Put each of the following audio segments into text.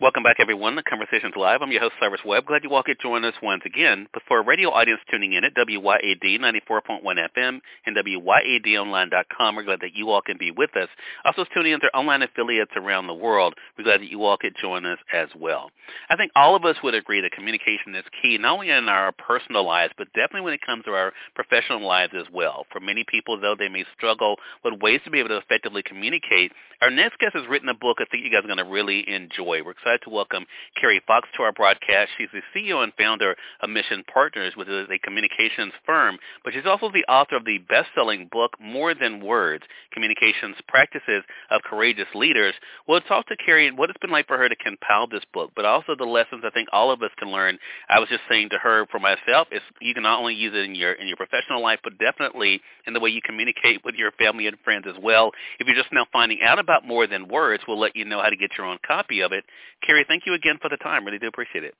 Welcome back, everyone, to Conversations Live. I'm your host, Cyrus Webb. Glad you all could join us once again. But for a radio audience tuning in at WYAD 94.1 FM and WYADonline.com, we're glad that you all can be with us. Also tuning in to online affiliates around the world. We're glad that you all could join us as well. I think all of us would agree that communication is key, not only in our personal lives, but definitely when it comes to our professional lives as well. For many people, though, they may struggle with ways to be able to effectively communicate. Our next guest has written a book I think you guys are going to really enjoy. We're excited to welcome Carrie Fox to our broadcast. She's the CEO and founder of Mission Partners, which is a communications firm, but she's also the author of the best-selling book More Than Words, Communications Practices of Courageous Leaders. We'll talk to Carrie what it's been like for her to compile this book, but also the lessons I think all of us can learn. I was just saying to her for myself, is you can not only use it in your in your professional life, but definitely in the way you communicate with your family and friends as well. If you're just now finding out about More Than Words, we'll let you know how to get your own copy of it. Carrie, thank you again for the time. Really do appreciate it.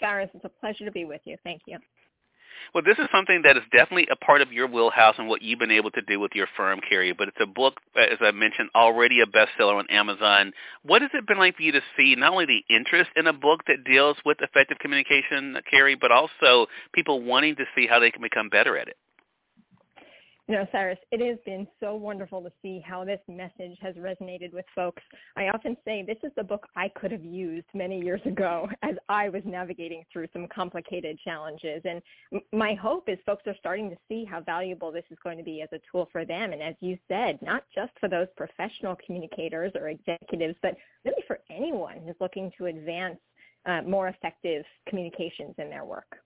Cyrus, it's a pleasure to be with you. Thank you. Well, this is something that is definitely a part of your wheelhouse and what you've been able to do with your firm, Carrie. But it's a book, as I mentioned, already a bestseller on Amazon. What has it been like for you to see not only the interest in a book that deals with effective communication, Carrie, but also people wanting to see how they can become better at it? Know, Cyrus, it has been so wonderful to see how this message has resonated with folks. I often say this is the book I could have used many years ago as I was navigating through some complicated challenges. And my hope is folks are starting to see how valuable this is going to be as a tool for them. And as you said, not just for those professional communicators or executives, but really for anyone who's looking to advance uh, more effective communications in their work.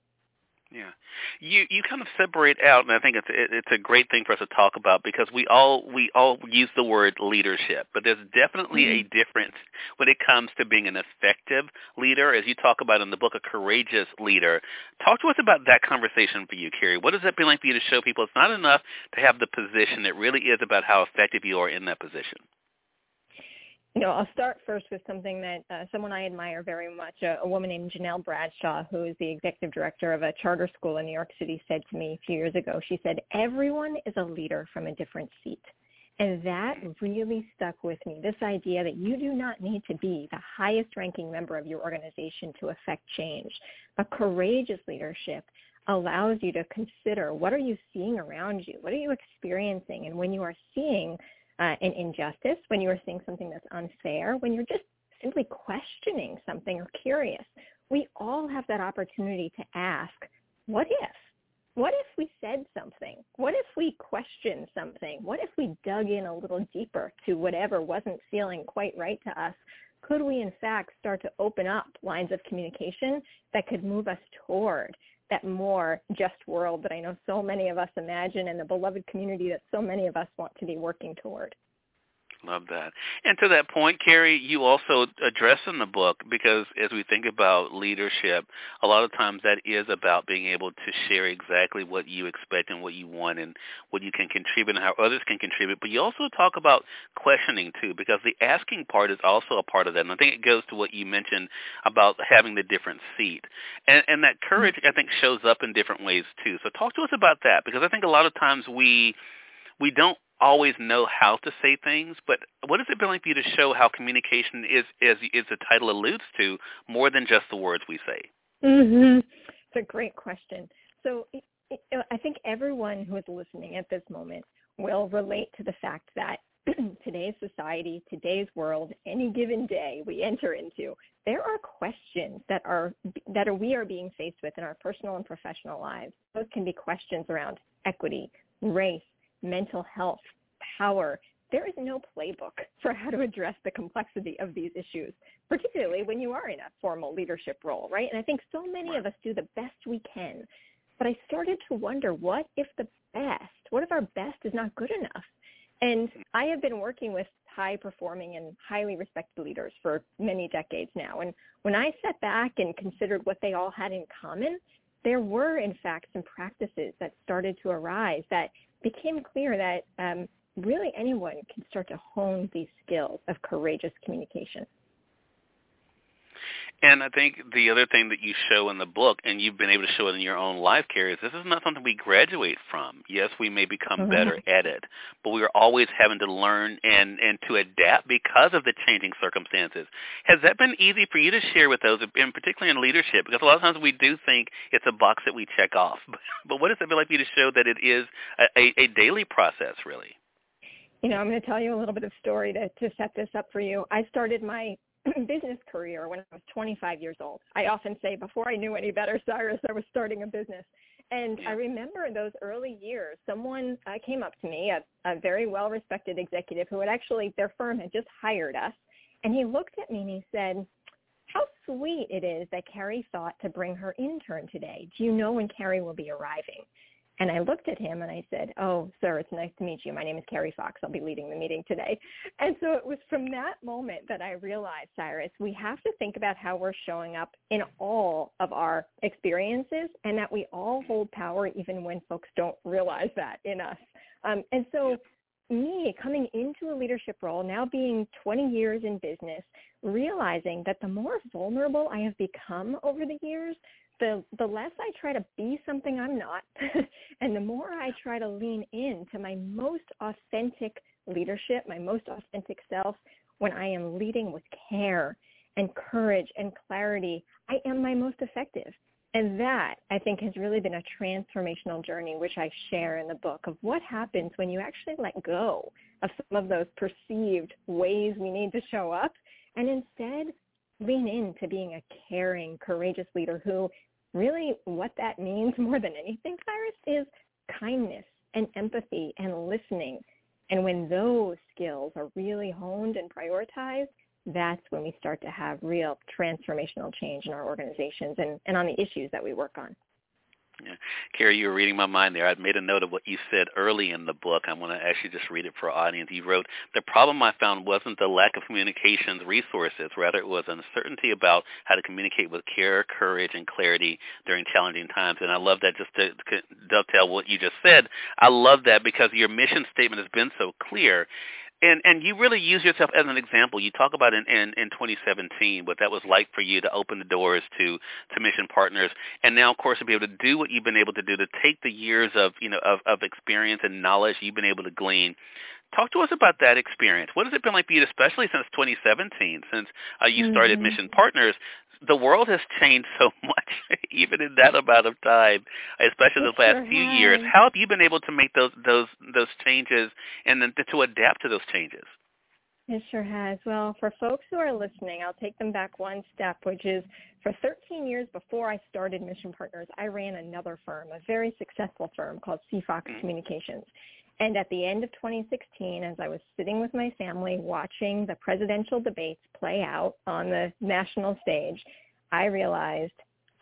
Yeah, you you kind of separate out, and I think it's it, it's a great thing for us to talk about because we all we all use the word leadership, but there's definitely mm-hmm. a difference when it comes to being an effective leader, as you talk about in the book, a courageous leader. Talk to us about that conversation for you, Carrie. What does that be like for you to show people it's not enough to have the position; it really is about how effective you are in that position you know, I'll start first with something that uh, someone I admire very much, a, a woman named Janelle Bradshaw, who is the executive director of a charter school in New York City, said to me a few years ago, she said, everyone is a leader from a different seat. And that really stuck with me, this idea that you do not need to be the highest ranking member of your organization to affect change. A courageous leadership allows you to consider what are you seeing around you? What are you experiencing? And when you are seeing uh, an injustice, when you are seeing something that's unfair, when you're just simply questioning something or curious, we all have that opportunity to ask, what if? What if we said something? What if we questioned something? What if we dug in a little deeper to whatever wasn't feeling quite right to us? Could we in fact start to open up lines of communication that could move us toward that more just world that I know so many of us imagine and the beloved community that so many of us want to be working toward. Love that. And to that point, Carrie, you also address in the book because as we think about leadership, a lot of times that is about being able to share exactly what you expect and what you want and what you can contribute and how others can contribute. But you also talk about questioning too because the asking part is also a part of that. And I think it goes to what you mentioned about having the different seat. And, and that courage, I think, shows up in different ways too. So talk to us about that because I think a lot of times we we don't always know how to say things, but what has it been like for you to show how communication is, as, as the title alludes to, more than just the words we say? Mm-hmm. It's a great question. So I think everyone who is listening at this moment will relate to the fact that today's society, today's world, any given day we enter into, there are questions that are that are we are being faced with in our personal and professional lives. Those can be questions around equity, race, mental health, power. There is no playbook for how to address the complexity of these issues, particularly when you are in a formal leadership role, right? And I think so many of us do the best we can. But I started to wonder, what if the best, what if our best is not good enough? And I have been working with high performing and highly respected leaders for many decades now. And when I sat back and considered what they all had in common, there were in fact some practices that started to arise that became clear that um, really anyone can start to hone these skills of courageous communication. And I think the other thing that you show in the book, and you've been able to show it in your own life, Carrie, is this is not something we graduate from. Yes, we may become mm-hmm. better at it, but we are always having to learn and and to adapt because of the changing circumstances. Has that been easy for you to share with those, and particularly in leadership? Because a lot of times we do think it's a box that we check off, but what does it feel like for you to show that it is a, a, a daily process, really? You know, I'm going to tell you a little bit of story to, to set this up for you. I started my business career when I was 25 years old. I often say before I knew any better, Cyrus, I was starting a business. And I remember in those early years, someone uh, came up to me, a, a very well-respected executive who had actually, their firm had just hired us. And he looked at me and he said, how sweet it is that Carrie thought to bring her intern today. Do you know when Carrie will be arriving? And I looked at him and I said, oh, sir, it's nice to meet you. My name is Carrie Fox. I'll be leading the meeting today. And so it was from that moment that I realized, Cyrus, we have to think about how we're showing up in all of our experiences and that we all hold power even when folks don't realize that in us. Um, and so me coming into a leadership role, now being 20 years in business, realizing that the more vulnerable I have become over the years, the the less I try to be something I'm not, and the more I try to lean in to my most authentic leadership, my most authentic self, when I am leading with care and courage and clarity, I am my most effective. And that, I think, has really been a transformational journey, which I share in the book of what happens when you actually let go of some of those perceived ways we need to show up and instead lean into being a caring, courageous leader who really what that means more than anything, Cyrus, is kindness and empathy and listening. And when those skills are really honed and prioritized, that's when we start to have real transformational change in our organizations and, and on the issues that we work on. Yeah. Carrie, you were reading my mind there. I made a note of what you said early in the book. I want to actually just read it for our audience. You wrote, the problem I found wasn't the lack of communications resources. Rather, it was uncertainty about how to communicate with care, courage, and clarity during challenging times. And I love that just to dovetail what you just said. I love that because your mission statement has been so clear and and you really use yourself as an example. You talk about in, in in 2017 what that was like for you to open the doors to to mission partners, and now of course to be able to do what you've been able to do to take the years of you know of, of experience and knowledge you've been able to glean. Talk to us about that experience. What has it been like for you, especially since 2017, since uh, you started mm-hmm. Mission Partners? The world has changed so much, even in that amount of time, especially the last sure few has. years. How have you been able to make those those those changes and then to adapt to those changes? It sure has. Well, for folks who are listening, I'll take them back one step, which is for 13 years before I started Mission Partners, I ran another firm, a very successful firm called CFOX mm. Communications. And at the end of 2016, as I was sitting with my family watching the presidential debates play out on the national stage, I realized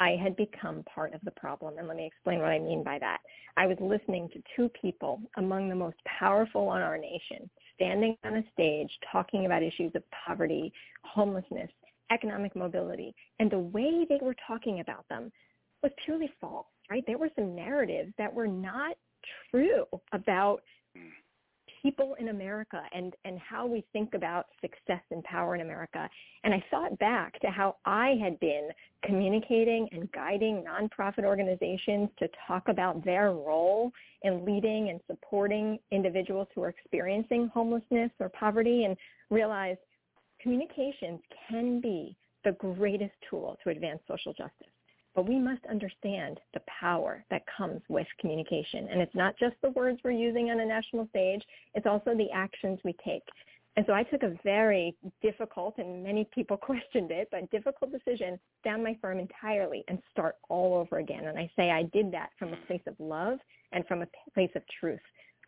I had become part of the problem. And let me explain what I mean by that. I was listening to two people among the most powerful in our nation standing on a stage talking about issues of poverty, homelessness, economic mobility. And the way they were talking about them was purely false, right? There were some narratives that were not true about hmm. people in America and, and how we think about success and power in America. And I thought back to how I had been communicating and guiding nonprofit organizations to talk about their role in leading and supporting individuals who are experiencing homelessness or poverty and realized communications can be the greatest tool to advance social justice. But we must understand the power that comes with communication. And it's not just the words we're using on a national stage, it's also the actions we take. And so I took a very difficult, and many people questioned it, but difficult decision, down my firm entirely and start all over again. And I say I did that from a place of love and from a place of truth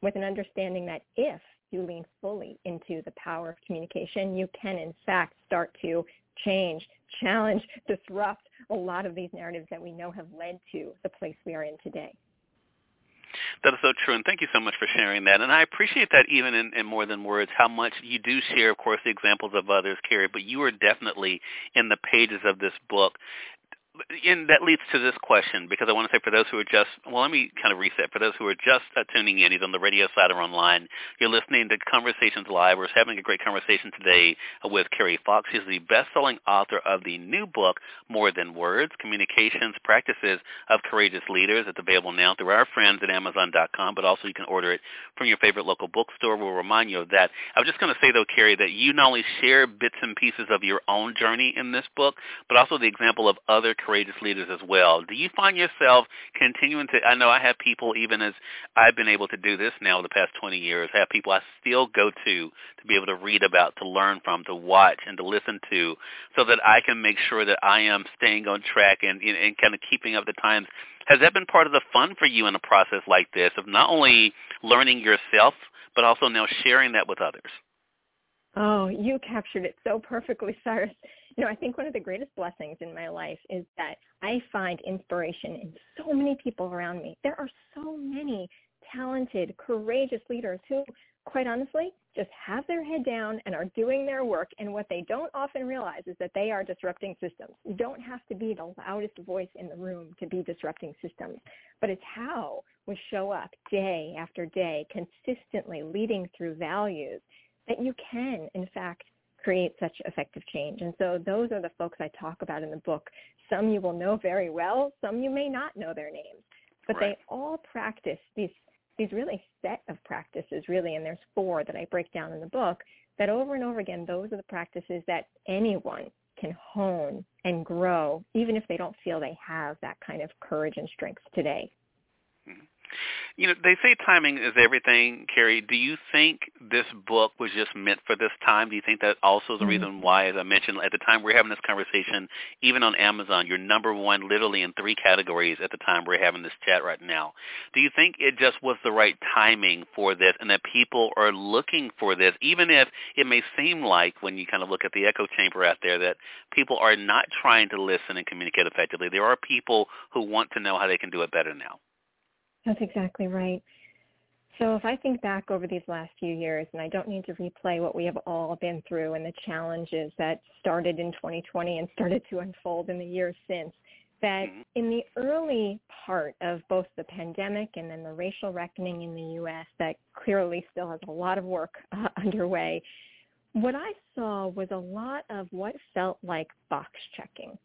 with an understanding that if you lean fully into the power of communication, you can in fact start to change, challenge, disrupt a lot of these narratives that we know have led to the place we are in today. That is so true, and thank you so much for sharing that. And I appreciate that even in, in more than words, how much you do share, of course, the examples of others, Carrie, but you are definitely in the pages of this book and that leads to this question because I want to say for those who are just well, let me kind of reset. For those who are just uh, tuning in, either on the radio side or online, you're listening to Conversations Live. We're having a great conversation today uh, with Carrie Fox. She's the best-selling author of the new book, More Than Words: Communications Practices of Courageous Leaders. It's available now through our friends at Amazon.com, but also you can order it from your favorite local bookstore. We'll remind you of that. I was just going to say though, Carrie, that you not only share bits and pieces of your own journey in this book, but also the example of other courageous leaders as well. Do you find yourself continuing to, I know I have people, even as I've been able to do this now the past 20 years, I have people I still go to to be able to read about, to learn from, to watch, and to listen to so that I can make sure that I am staying on track and, and, and kind of keeping up the times. Has that been part of the fun for you in a process like this of not only learning yourself, but also now sharing that with others? Oh, you captured it so perfectly, Cyrus. You know, I think one of the greatest blessings in my life is that I find inspiration in so many people around me. There are so many talented, courageous leaders who, quite honestly, just have their head down and are doing their work. And what they don't often realize is that they are disrupting systems. You don't have to be the loudest voice in the room to be disrupting systems, but it's how we show up day after day, consistently leading through values that you can, in fact, create such effective change. And so those are the folks I talk about in the book. Some you will know very well, some you may not know their names, but right. they all practice these these really set of practices really and there's four that I break down in the book that over and over again those are the practices that anyone can hone and grow even if they don't feel they have that kind of courage and strength today. You know, they say timing is everything, Carrie. Do you think this book was just meant for this time? Do you think that also is the mm-hmm. reason why, as I mentioned, at the time we're having this conversation, even on Amazon, you're number one literally in three categories at the time we're having this chat right now. Do you think it just was the right timing for this and that people are looking for this, even if it may seem like when you kind of look at the echo chamber out there that people are not trying to listen and communicate effectively. There are people who want to know how they can do it better now. That's exactly right. So if I think back over these last few years, and I don't need to replay what we have all been through and the challenges that started in 2020 and started to unfold in the years since, that mm-hmm. in the early part of both the pandemic and then the racial reckoning in the U.S. that clearly still has a lot of work uh, underway, what I saw was a lot of what felt like box checking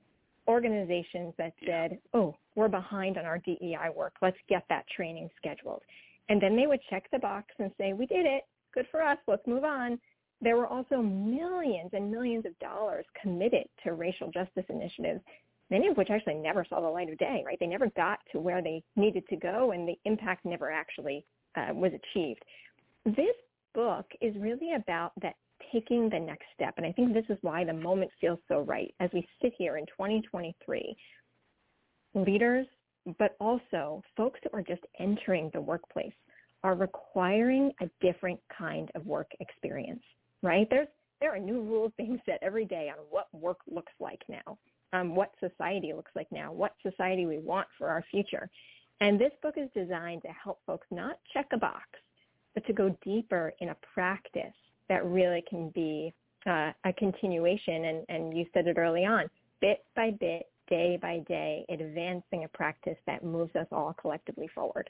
organizations that said, oh, we're behind on our DEI work. Let's get that training scheduled. And then they would check the box and say, we did it. Good for us. Let's move on. There were also millions and millions of dollars committed to racial justice initiatives, many of which actually never saw the light of day, right? They never got to where they needed to go and the impact never actually uh, was achieved. This book is really about that taking the next step. And I think this is why the moment feels so right as we sit here in 2023. Leaders, but also folks that are just entering the workplace are requiring a different kind of work experience, right? There's, there are new rules being set every day on what work looks like now, um, what society looks like now, what society we want for our future. And this book is designed to help folks not check a box, but to go deeper in a practice that really can be uh, a continuation. And, and you said it early on, bit by bit, day by day, advancing a practice that moves us all collectively forward.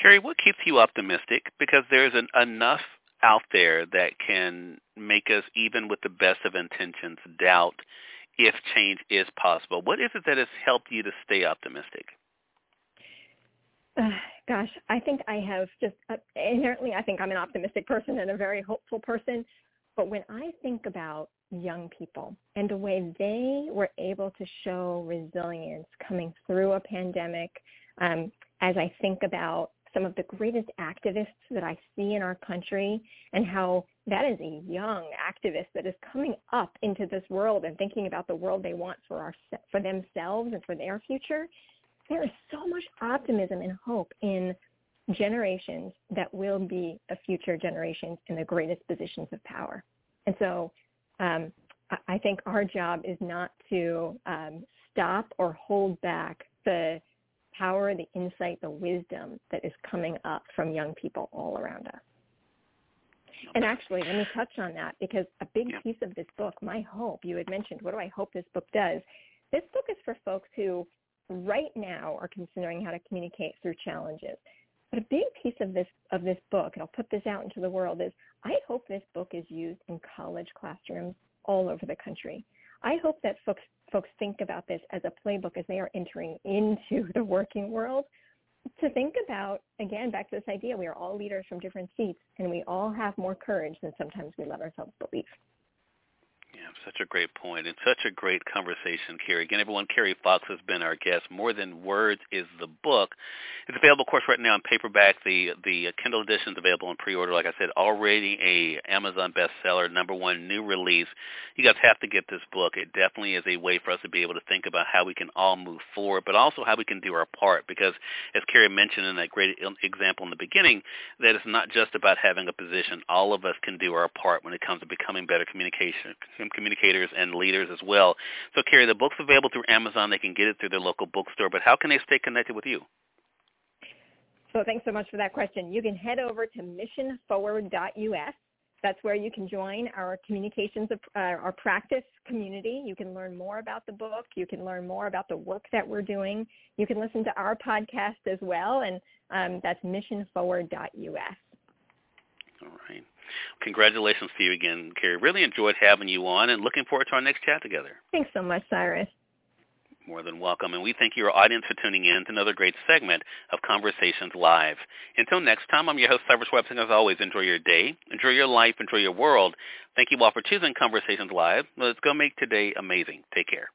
Carrie, what keeps you optimistic? Because there's an, enough out there that can make us, even with the best of intentions, doubt if change is possible. What is it that has helped you to stay optimistic? Uh, gosh, I think I have just uh, inherently, I think I'm an optimistic person and a very hopeful person. But when I think about young people and the way they were able to show resilience coming through a pandemic, um, as I think about some of the greatest activists that I see in our country and how that is a young activist that is coming up into this world and thinking about the world they want for our for themselves and for their future there is so much optimism and hope in generations that will be the future generations in the greatest positions of power. And so um, I think our job is not to um, stop or hold back the power, the insight, the wisdom that is coming up from young people all around us. And actually, let me touch on that because a big piece of this book, my hope, you had mentioned, what do I hope this book does? this book is for folks who right now are considering how to communicate through challenges. But a big piece of this of this book, and I'll put this out into the world, is I hope this book is used in college classrooms all over the country. I hope that folks folks think about this as a playbook as they are entering into the working world to think about again back to this idea we are all leaders from different seats and we all have more courage than sometimes we let ourselves believe. Such a great point and such a great conversation, Carrie. Again, everyone, Carrie Fox has been our guest. More Than Words is the book. It's available, of course, right now in paperback. The the uh, Kindle edition is available in pre-order. Like I said, already a Amazon bestseller, number one new release. You guys have to get this book. It definitely is a way for us to be able to think about how we can all move forward, but also how we can do our part. Because as Carrie mentioned in that great example in the beginning, that it's not just about having a position. All of us can do our part when it comes to becoming better communication communicators and leaders as well. So, Carrie, the book's available through Amazon. They can get it through their local bookstore. But how can they stay connected with you? So thanks so much for that question. You can head over to missionforward.us. That's where you can join our communications, uh, our practice community. You can learn more about the book. You can learn more about the work that we're doing. You can listen to our podcast as well, and um, that's missionforward.us. All right. Congratulations to you again, Carrie. Really enjoyed having you on and looking forward to our next chat together. Thanks so much, Cyrus. More than welcome. And we thank your audience for tuning in to another great segment of Conversations Live. Until next time, I'm your host, Cyrus Webster. As always, enjoy your day, enjoy your life, enjoy your world. Thank you all for choosing Conversations Live. Let's go make today amazing. Take care.